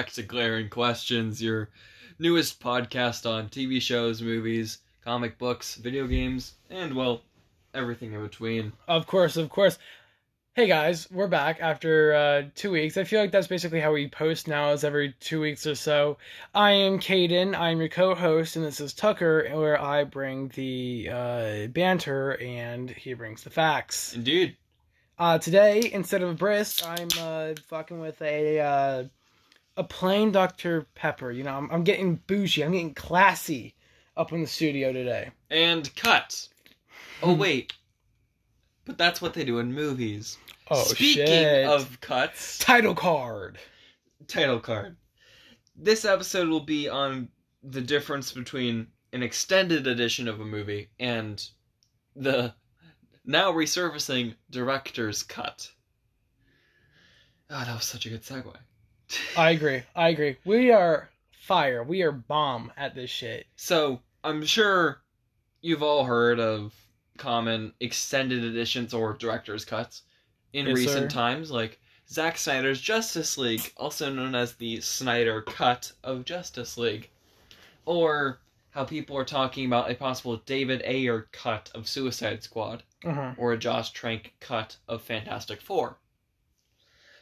back to Glaring Questions, your newest podcast on TV shows, movies, comic books, video games, and, well, everything in between. Of course, of course. Hey guys, we're back after uh, two weeks. I feel like that's basically how we post now, is every two weeks or so. I am Caden, I'm your co-host, and this is Tucker, where I bring the uh, banter and he brings the facts. Indeed. Uh, today, instead of a brisk, I'm uh, fucking with a uh, a plain Dr. Pepper. You know, I'm, I'm getting bougie, I'm getting classy up in the studio today. And cut. Oh, hmm. wait. But that's what they do in movies. Oh Speaking shit! of cuts, title card. title card. This episode will be on the difference between an extended edition of a movie and the now resurfacing director's cut. Oh, that was such a good segue. I agree. I agree. We are fire. We are bomb at this shit. So, I'm sure you've all heard of common extended editions or director's cuts in Yes, recent sir. times, like Zack Snyder's Justice League, also known as the Snyder Cut of Justice League, or how people are talking about a possible David Ayer cut of Suicide Squad, Uh-huh. or a Josh Trank cut of Fantastic Four.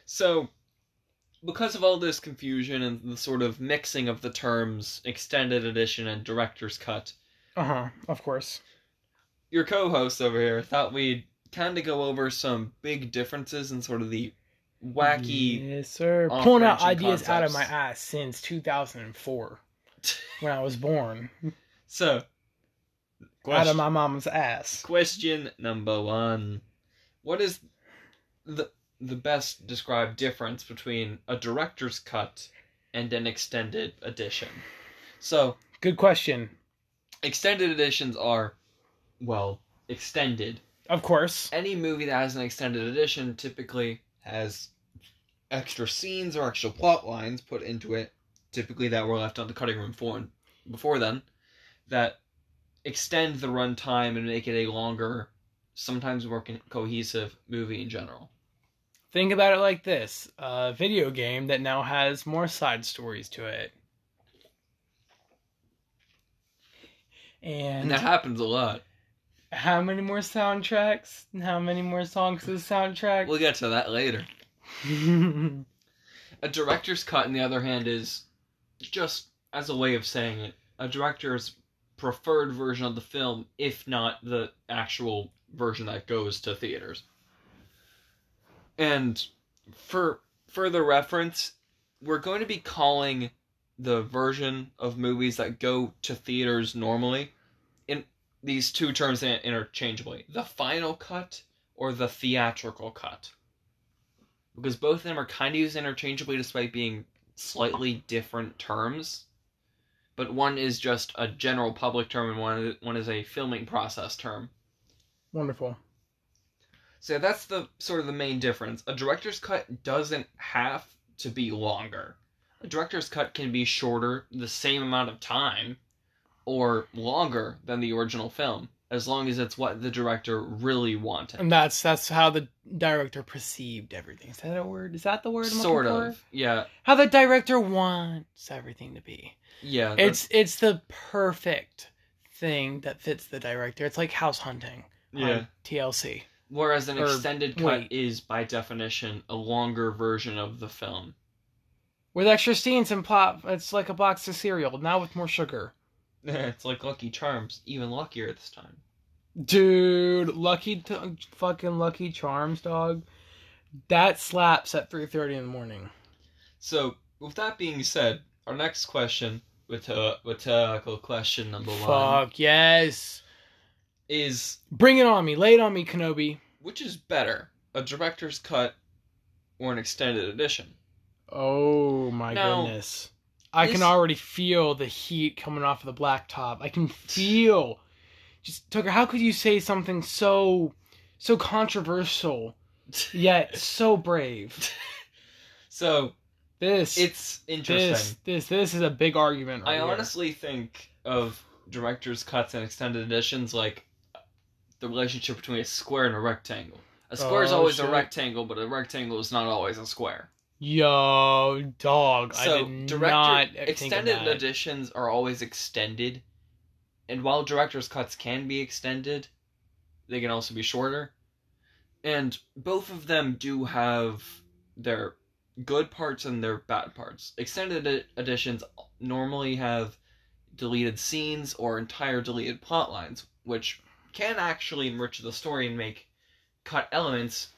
So, because of all this confusion and the sort of mixing of the terms extended edition and director's cut, Uh-huh. Of course. your co-host over here thought we'd kind of go over some big differences in sort of the wacky Yes, sir. Pulling out ideas out of my concepts. ass since 2004 when I was born. so Out question, of my mom's ass. question number one what is the the best described difference between a director's cut and an extended edition so Good question. extended editions are well extended Of course. any movie that has an extended edition typically has extra scenes or extra plot lines put into it, typically that were left on the cutting room floor before then, that extend the runtime and make it a longer, sometimes more cohesive movie in general. Think about it like this. A video game that now has more side stories to it. And And that happens a lot. how many more soundtracks? How many more songs to the soundtrack? We'll get to that later. A director's cut, on the other hand, is just as a way of saying it, a director's preferred version of the film, if not the actual version that goes to theaters. And for further reference, we're going to be calling the version of movies that go to theaters normally in these two terms interchangeably the final cut or the theatrical cut because both of them are kind of used interchangeably despite being slightly different terms. But one is just a general public term and one one is a filming process term. Wonderful. So that's the sort of the main difference. A director's cut doesn't have to be longer. A director's cut can be shorter, the same amount of time, or longer than the original film, as long as it's what the director really wanted. And that's that's how the director perceived everything. Is that a word? Is that the word? I'm Sort for? of, yeah, How the director wants everything to be. yeah. that's- It's it's the perfect thing that fits the director. It's like house hunting yeah. on TLC. Whereas an Or- extended cut wait. is, by definition, a longer version of the film. With extra scenes and plot, it's like a box of cereal, now with more sugar. it's like Lucky Charms, even luckier this time. Dude, Lucky t- fucking Lucky Charms, dog. That slaps at 3:30 in the morning. So, with that being said, our next question, with uh, with tackle question number one, Fuck yes. is Bring it on me. Lay it on me, Kenobi. Which is better, a director's cut or an extended edition? Oh my Now, goodness. I this- can already feel the heat coming off of the black top. I can feel just Tucker, how could you say something so so controversial yet so brave? So This it's interesting. this this this is a big argument right I here. honestly think of director's cuts and extended editions like the relationship between a square and a rectangle. A square is Oh, always shit. a rectangle, but a rectangle is not always a square. Yo, dog! I So director not think of extended editions are always extended, and while director's cuts can be extended, they can also be shorter. And both of them do have their good parts and their bad parts. Extended edi- editions normally have deleted scenes or entire deleted plot lines, which can actually enrich the story and make cut elements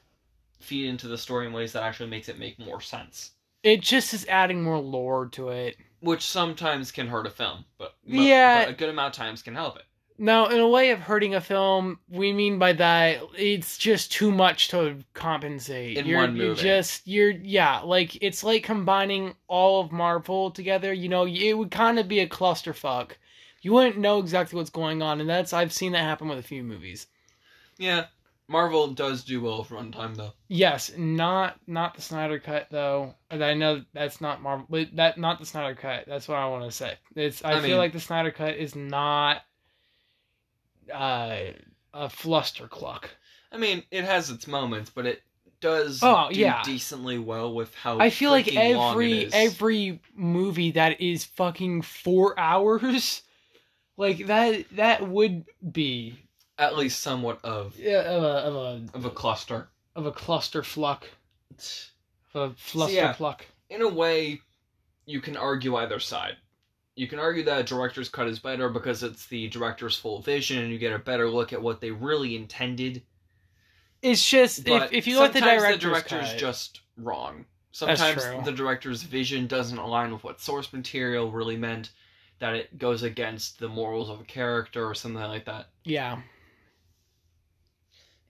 feed into the story in ways that actually makes it make more sense It just is adding more lore to it. which sometimes can hurt a film, but Yeah. but a good amount of times can help it. Now, in a way of hurting a film, we mean by that it's just too much to compensate. In you're, one You're movie. just you're yeah, like it's like combining all of Marvel together. You know, it would kind of be a clusterfuck. You wouldn't know exactly what's going on, and that's I've seen that happen with a few movies. Yeah, Marvel does do well with runtime though. Yes, not not the Snyder cut though. And I know that's not Marvel, but that not the Snyder cut. That's what I want to say. It's I, I feel mean- like the Snyder cut is not uh, a fluster cluck. I mean, it has its moments, but it does Oh, do yeah. decently well with how I feel like every every movie that is fucking four hours, like that that would be at least somewhat of yeah, of a of a of a cluster. of a cluster fluck, of a fluster yeah. pluck. In a way, you can argue either side. You can argue that a director's cut is better because it's the director's full vision and you get a better look at what they really intended. It's just But if, if you let the director's, the director's cut, just wrong. Sometimes the director's vision doesn't align with what source material really meant. That it goes against the morals of a character or something like that. yeah,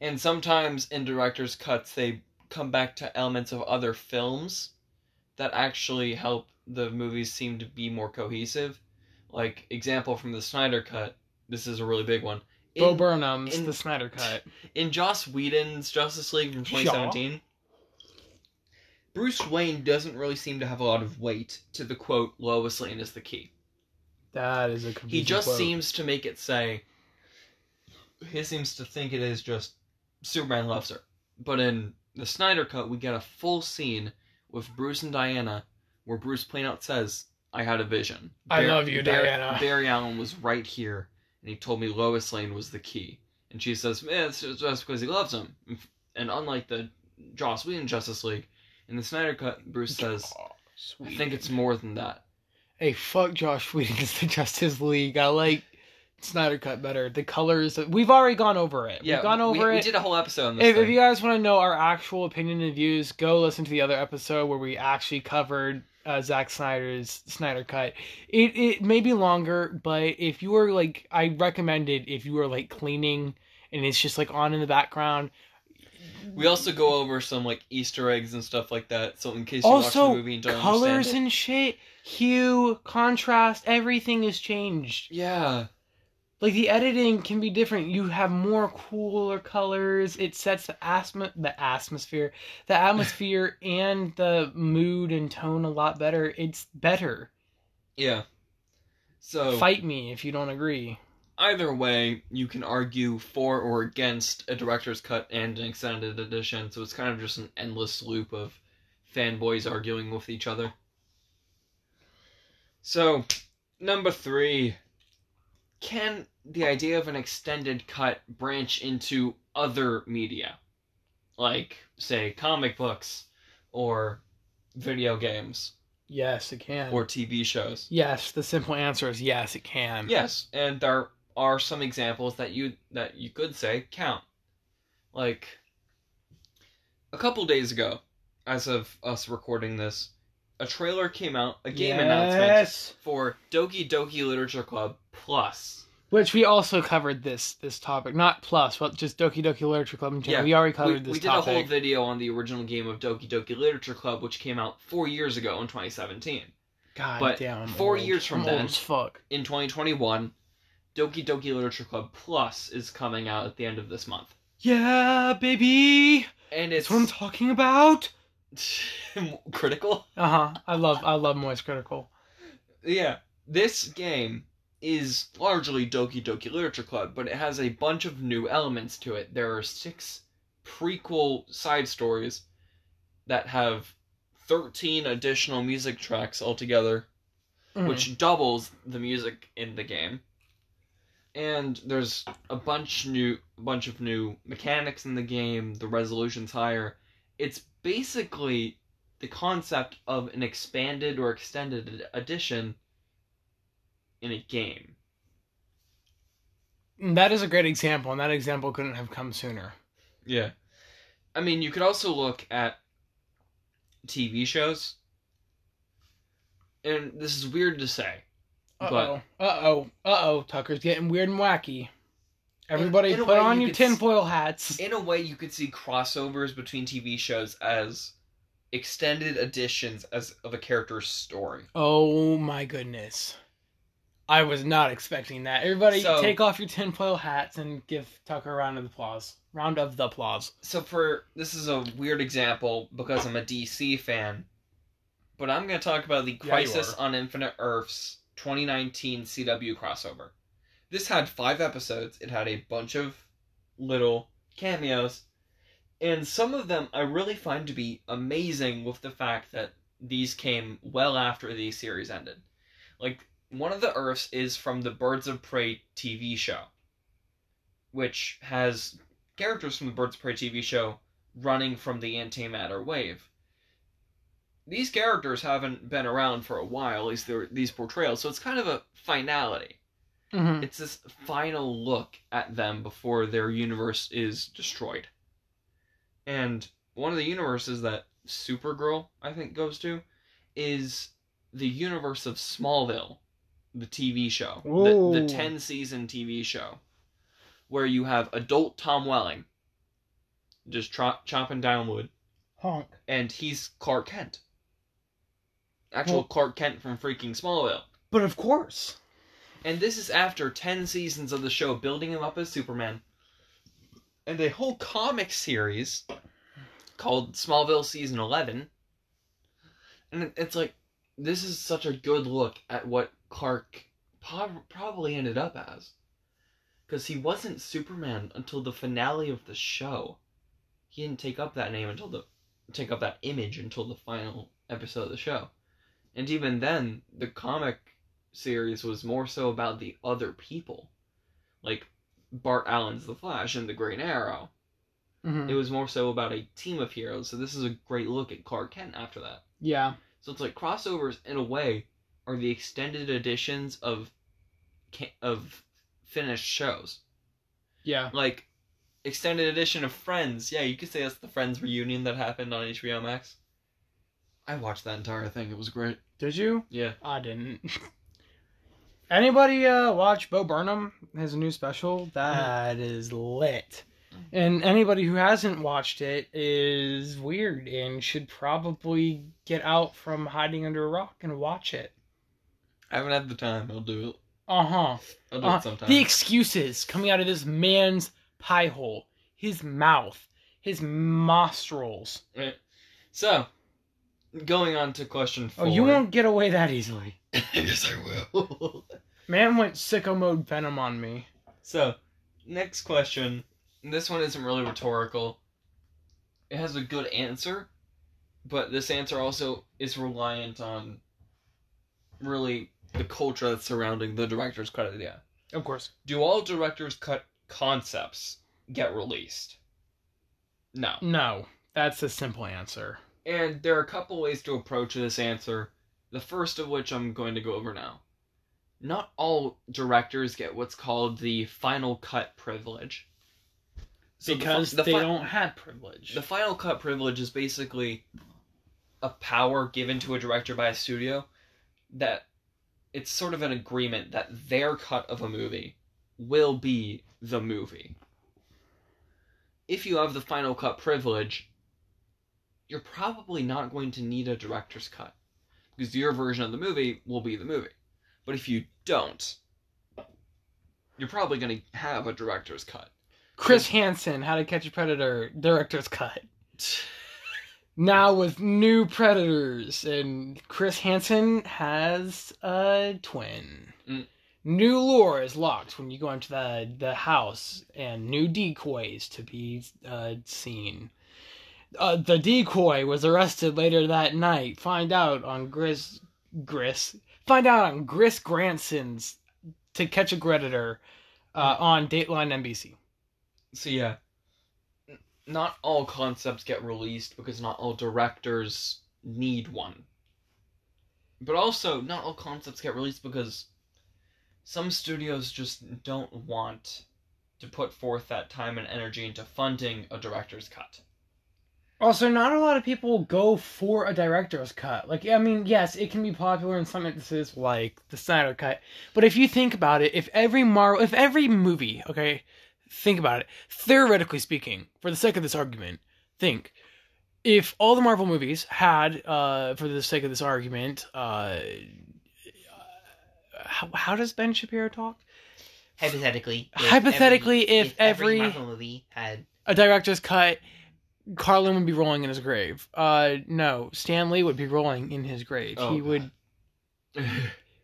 And sometimes in director's cuts, they come back to elements of other films that actually help the movies seem to be more cohesive. Like example from the Snyder cut. This is a really big one. Bo In- Burnham's in- the Snyder cut. in Joss Whedon's Justice League from 2017, Bruce Wayne doesn't really seem to have a lot of weight to the quote Lois Lane is the key. That is a He just quote. seems to make it say he seems to think it is just Superman loves her. But in the Snyder cut we get a full scene with Bruce and Diana where Bruce plain out says, I had a vision. I love you, Diana." Barry Allen was right here and he told me Lois Lane was the key. And she says, eh, it's just because he loves him. And unlike the Joss Whedon Justice League, in the Snyder cut, Bruce says, Oh, I think it's more than that. Hey, fuck Joss Whedon's The Justice League. I like Snyder Cut better. The colors. We've already gone over it. Yeah, We've gone over we, it. we did a whole episode on this. if, if you guys want to know our actual opinion and views, go listen to the other episode where we actually covered uh, Zack Snyder's Snyder Cut. It it may be longer, but if you were like, I recommend it if you were like cleaning and it's just like on in the background. We also go over some like Easter eggs and stuff like that. So in case you watch Also, the movie and don't colors and shit, hue, contrast, everything is changed. yeah, like the editing can be different. You have more cooler colors. It sets the asthma, the atmosphere, the atmosphere, and the mood and tone a lot better. It's better. yeah. So Fight me if you don't agree. either way, you can argue for or against a director's cut and an extended edition. So it's kind of just an endless loop of fanboys arguing with each other. So, number three. Can the idea of an extended cut branch into other media? Like, say, comic books or video games Yes, it can. or TV shows? yes, the simple answer is yes, it can. Yes, and there are some examples that you that you could say count. Like a couple days ago, as of us recording this, a trailer came out, a game announcement for Doki Doki Literature Club Plus. Which we also covered this this topic, not plus, but just Doki Doki Literature Club in general. Yeah, we already We, covered this we did topic. a whole video on the original game of Doki Doki Literature Club, which came out four years ago in 2017. God but damn. Four old. years from I'm then- old as fuck. In 2021, Doki Doki Literature Club Plus is coming out at the end of this month, Yeah, baby. and That's it's what I'm talking about. critical. Uh huh. I love I love Moist Critical. Yeah, this game is largely Doki Doki Literature Club, but it has a bunch of new elements to it. There are six prequel side stories that have 13 additional music tracks altogether, Mhm. which doubles the music in the game. And there's a bunch new bunch of new mechanics in the game, the resolution's higher. It's basically the concept of an expanded or extended edition in a game. that is a great example, and that example couldn't have come sooner. Yeah. I mean, you could also look at TV shows. And this is weird to say. Uh But- oh. Uh oh. Uh oh. Tucker's getting weird and wacky. Everybody in a put on you your tinfoil hats. In a way, you could see crossovers between TV shows as extended editions as of a character's story. Oh my goodness. I was not expecting that. Everybody So- take off your tinfoil hats and give Tucker a round of applause. Round of the applause. So for this is a weird example because I'm a DC fan, but I'm going to talk about the Crisis on Infinite Earths 2019 CW crossover. This had 5 episodes. It had a bunch of little cameos, and some of them I really find to be amazing with the fact that these came well after the series ended. Like one of the Earths is from the Birds of Prey TV show, which has characters from the Birds of Prey TV show running from the antimatter wave. These characters haven't been around for a while, at least these portrayals, so it's kind of a finality. Mm-hmm. It's this final look at them before their universe is destroyed. And one of the universes that Supergirl, I think, goes to is the universe of Smallville, the TV show. The, Ooh. the 10 season TV show. Where you have adult Tom Welling just tro- chopping down wood, Honk. and he's Clark Kent. Actual Well- Clark Kent from freaking Smallville. But of course. And this is after 10 seasons of the show building him up as Superman. And a whole comic series called Smallville Season 11. And it's like, this is such a good look at what Clark po- probably ended up as. Because he wasn't Superman until the finale of the show. He didn't take up that name until the. take up that image until the final episode of the show. And even then, the comic series was more so about the other people. Like Bart Allen's The Flash and the Green Arrow. Mhm. It was more so about a team of heroes, so this is a great look at Clark Kent after that. Yeah. So it's like crossovers in a way are the extended editions of of finished shows. Yeah. Like extended edition of Friends. Yeah, you could say that's the Friends reunion that happened on HBO Max. I watched that entire thing. It was great. Did you? Yeah. I didn't. Anybody uh watch Bo Burnham? Has a new special that is lit. And anybody who hasn't watched it is weird and should probably get out from hiding under a rock and watch it. I haven't had the time. I'll do it. Uh huh. I'll do Uh, it sometime. the excuses coming out of this man's pie hole, his mouth, his nostrils. So, going on to question four. Oh, you won't get away that easily. yes, I will. Man went sicko mode venom on me. so, next question. This one isn't really rhetorical. It has a good answer, but this answer also is reliant on really the culture that's surrounding the director's cut idea. Of course. Do all director's cut concepts get released? No. No, that's a simple answer. And there are a couple ways to approach this answer, the first of which I'm going to go over now. Not all directors get what's called the final cut privilege. So the because the they fi- don't have privilege. The final cut privilege is basically a power given to a director by a studio that it's sort of an agreement that their cut of a movie will be the movie. If you have the final cut privilege, you're probably not going to need a director's cut because your version of the movie will be the movie. But if you don't, you're probably going to have a director's cut. Chris Hansen, How to Catch a Predator, director's cut. Now with new predators, and Chris Hansen has a twin. Mm. New lore is locked when you go into the the house, and new decoys to be uh, seen. uh, the decoy was arrested later that night. Find out on Gris Gris. Find out on Gris Granson's To Catch a Predator uh, on Dateline NBC. So yeah, not all concepts get released because not all directors need one. But also, not all concepts get released because some studios just don't want to put forth that time and energy into funding a director's cut. Also, not a lot of people go for a director's cut. Like, I mean, yes, it can be popular in some instances, like the Snyder cut. But if you think about it, if every Marvel, if every movie, okay, think about it. Theoretically speaking, for the sake of this argument, think if all the Marvel movies had, uh, for the sake of this argument, uh, how, how does Ben Shapiro talk? Hypothetically, if Hypothetically, if every- Marvel movie had A director's cut. Carlin would be rolling in his grave. Uh, no, Stan Lee would be rolling in his grave. Oh, he God. would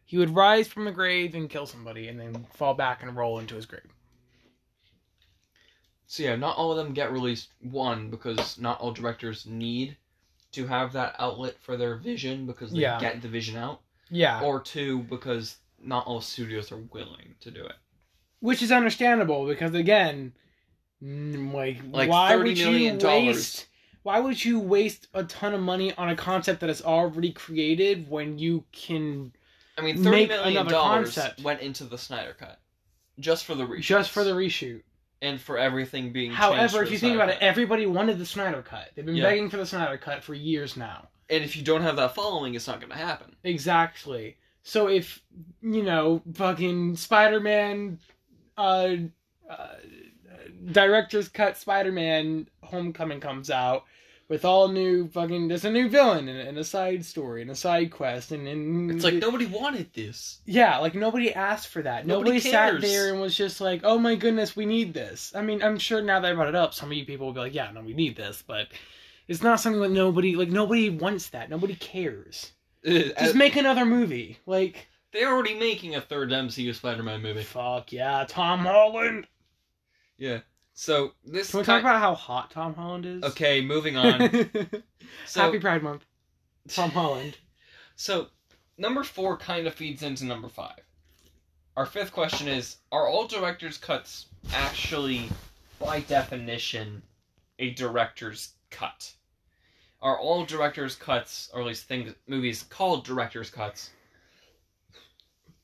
he would rise from the grave and kill somebody, and then fall back and roll into his grave. So yeah, not all of them get released. One because not all directors need to have that outlet for their vision because they Yeah. get the vision out. Yeah, Or two because not all studios are willing to do it. which is understandable because again, like, Like why $30 would you waste? Why would you waste a ton of money on a concept that is already created when you can I mean, thirty million dollars concept. went into the Snyder cut, just for the reshoots, just for the reshoot? and for everything being. changed However, if you think Snyder about it, everybody wanted the Snyder cut. They've been Yeah. begging for the Snyder cut for years now. and if you don't have that following, it's not going to happen. Exactly. So if you know fucking Spider-Man, uh, uh, director's cut Spider-Man Homecoming comes out with all new fucking there's a new villain and, and a side story and a side quest and, and It's like nobody wanted this. yeah like nobody asked for that Nobody nobody, sat there and was just like oh my goodness we need this i mean i'm sure now that i brought it up some of you people will be like yeah no we need this but it's not something that nobody like nobody wants that nobody cares Uh, just make another movie like They're already making a third MCU Spider-Man movie. Fuck yeah, Tom Holland. Yeah. So this. Can we talk about how hot Tom Holland is? Okay, moving on. So, Happy Pride Month, Tom Holland. So, number four kind of feeds into number five. Our fifth question is Are all director's cuts actually, by definition, a director's cut? Are all director's cuts, or at least things, movies called director's cuts,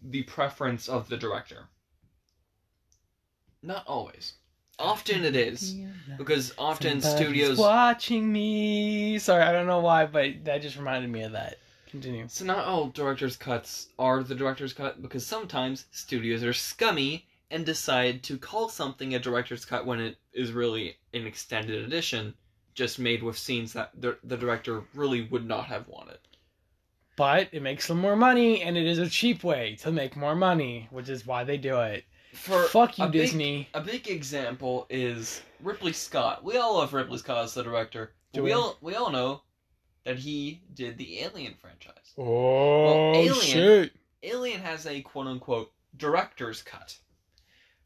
the preference of the director? Not always. Often it is. Because often Somebody's studios. watching me. Sorry, I don't know why, but that just reminded me of that. Continue. So not all director's cuts are the director's cut because sometimes studios are scummy and decide to call something a director's cut when it is really an extended edition, just made with scenes that the, the director really would not have wanted. But it makes them more money, and it is a cheap way to make more money, which is why they do it. For Fuck you, a big- Disney. a big example is Ripley Scott. We all love Ripley Scott as the director. Do we we? all we all know that he did the Alien franchise. Oh Well, Alien- shit! Alien has a quote unquote director's cut.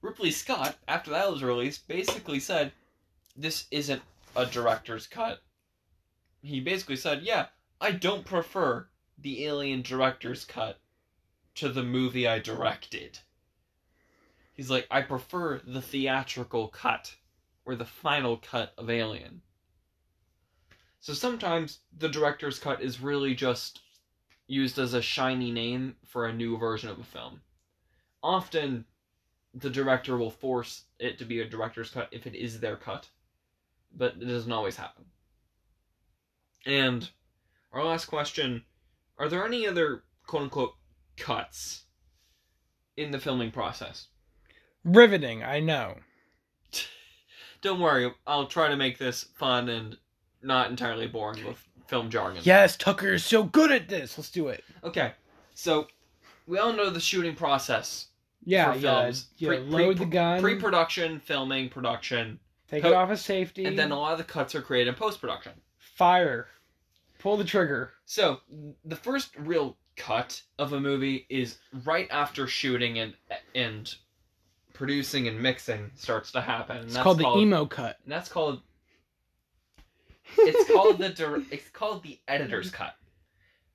Ripley Scott, after that was released, basically said, This isn't a director's cut. He basically said, Yeah, I don't prefer the Alien director's cut to the movie I directed. He's like, I prefer the theatrical cut, or the final cut of Alien. So sometimes the director's cut is really just used as a shiny name for a new version of a film. Often, the director will force it to be a director's cut if it is their cut, but it doesn't always happen. And our last question Are there any other quote unquote cuts in the filming process? Riveting, I know. Don't worry, I'll try to make this fun and not entirely boring with film jargon. Yes, Tucker is so good at this. Let's do it. Okay, so we all know the shooting process Yeah, for yeah. films. yeah Pre- load pre- the gun, Pre-production, filming, production, take po- it off of safety, and then a lot of the cuts are created in post-production. fire. Pull the trigger. So the first real cut of a movie is right after shooting and and producing and mixing starts to happen. And It's that's called the emo cut. And that's called it's called the it's called the editor's cut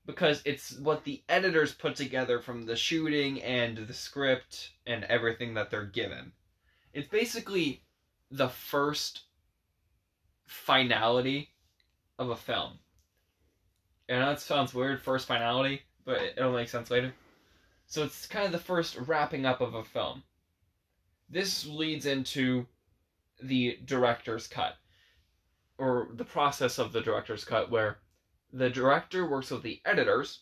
because it's what the editors put together from the shooting and the script and everything that they're given. It's basically the first finality of a film. And it sounds weird, first finality, but it'll make sense later. So it's kind of the first wrapping up of a film. This leads into the director's cut or the process of the director's cut where the director works with the editors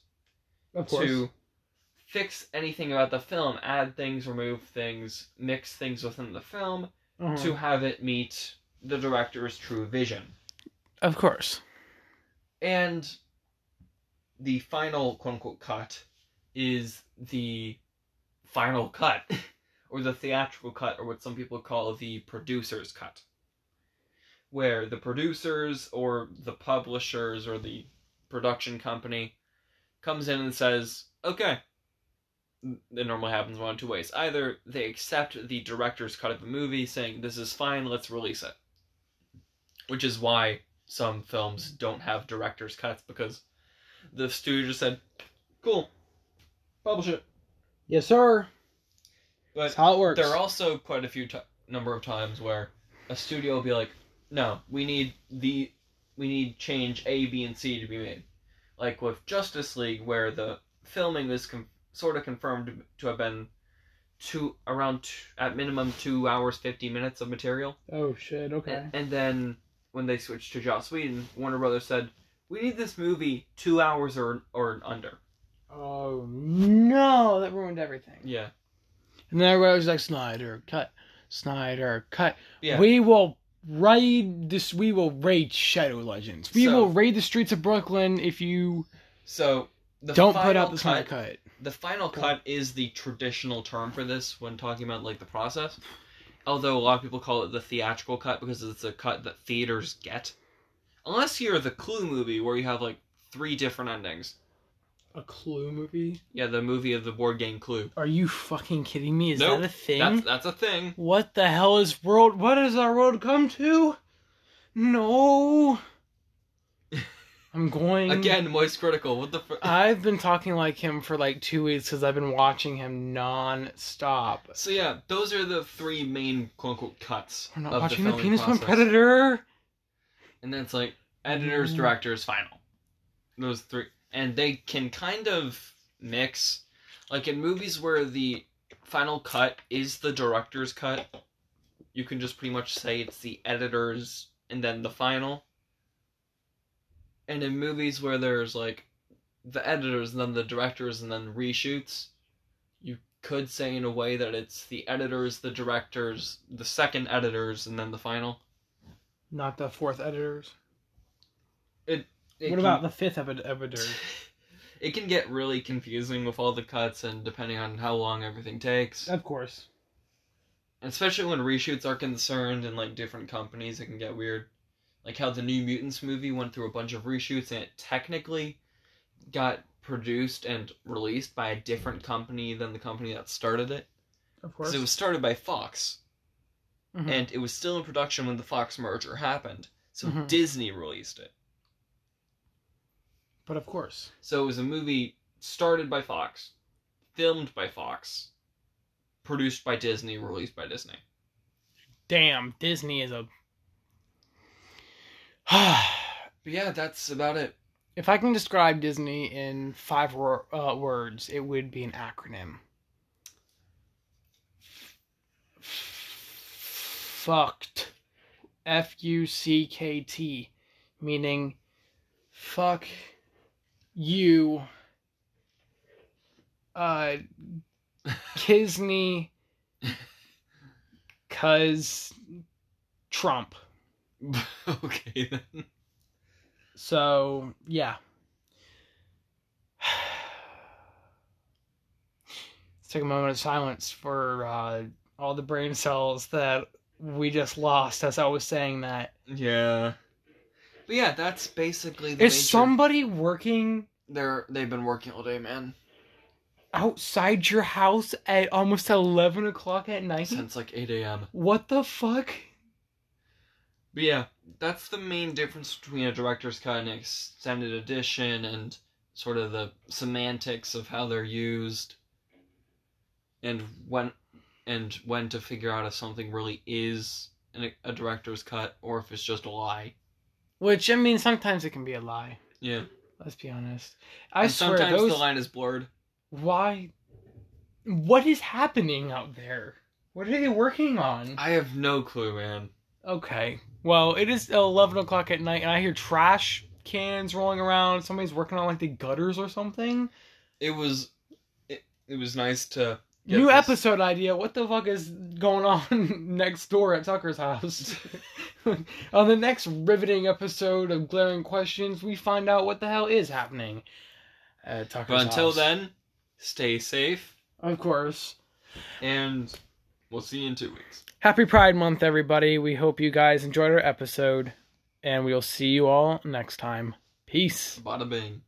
Of to fix anything about the film, add things, remove things, mix things within the film Uh-huh. to have it meet the director's true vision. Of course. And the final quote unquote cut is the final cut, or the theatrical cut, or what some people call the producer's cut. Where the producers or the publishers or the production company comes in and says, okay, it normally happens one of two ways. Either they accept the director's cut of the movie, saying, this is fine, let's release it. Which is why some films don't have director's cuts because the studio just said, "Cool, publish it." Yes, sir. But That's how it works. there are also quite a few t- number of times where a studio will be like, "No, we need the we need change A, B, and C to be made." Like with Justice League, where the filming was com- sort of confirmed to have been two around t- at minimum two hours fifty minutes of material. oh shit. Okay. And, and then when they switched to Joss Whedon, Warner Brothers said, "We need this movie two hours or or under." Oh no, that ruined everything. Yeah, And then everybody was like, Snyder, cut. Snyder, cut. yeah. We will raid this. We will raid Shadow Legends. We So- will raid the streets of Brooklyn if you so the don't put out the Snyder cut. The final cut is the traditional term for this when talking about like the process. Although a lot of people call it the theatrical cut because it's a cut that theaters get. Unless you're the Clue movie where you have like three different endings. A Clue movie? Yeah, the movie of the board game Clue. Are you fucking kidding me? Is Nope, that a thing? That's that's a thing. What the hell is world? What has our world come to? No. I'm going Again, Moist Critical. What the fr- I've been talking like him for like two weeks because I've been watching him non-stop. So yeah, those are the three main quote unquote cuts We're not watching the the, Penis One. Predator. And then it's like editors, Mm. directors, final. Those three, and they can kind of mix, like in movies where the final cut is the director's cut. You can just pretty much say it's the editors and then the final. And in movies where there's like the editors and then the directors and then reshoots, you could say in a way that it's the editors, the directors, the second editors, and then the final. Not the fourth editors. It what can- about the fifth edit- It can get really confusing with all the cuts and depending on how long everything takes. Of course. Especially when reshoots are concerned and like different companies, it can get weird. Like how the New Mutants movie went through a bunch of reshoots and it technically got produced and released by a different company than the company that started it. Of course. Because it was started by Fox Mhm. and it was still in production when the Fox merger happened. So Mhm. Disney released it. But of course. So it was a movie started by Fox, filmed by Fox, produced by Disney, released by Disney. Damn, Disney is a. But yeah, that's about it. if I can describe Disney in five wor- uh, words, it would be an acronym. Fucked. F U C K T. Meaning, fuck you. Uh, Kisney. Cause Trump. okay then. So yeah. Let's take a moment of silence for uh, all the brain cells that we just lost as I was saying that. Yeah. But yeah, that's basically the Is major- somebody working They're they've been working all day, man. outside your house at almost eleven o'clock at night? Since like eight a.m. What the fuck? But yeah, that's the main difference between a director's cut and an extended edition, and sort of the semantics of how they're used, and when and when to figure out if something really is an, a director's cut or if it's just a lie. Which I mean, sometimes it can be a lie. Yeah, Let's be honest. I and swear sometimes those. the line is blurred. Why? What is happening out there? What are they working on? I have no clue, man. Okay. Well, it is eleven o'clock at night, and I hear trash cans rolling around. Somebody's working on like the gutters or something. It was, it, it was nice to New this- episode idea. What the fuck is going on next door at Tucker's house? on the next riveting episode of Glaring Questions, we find out what the hell is happening at Tucker's House. But until house. then, stay safe, of course. and we'll see you in two weeks. Happy Pride Month, everybody. We hope you guys enjoyed our episode, and we'll see you all next time. Peace. Bada bing.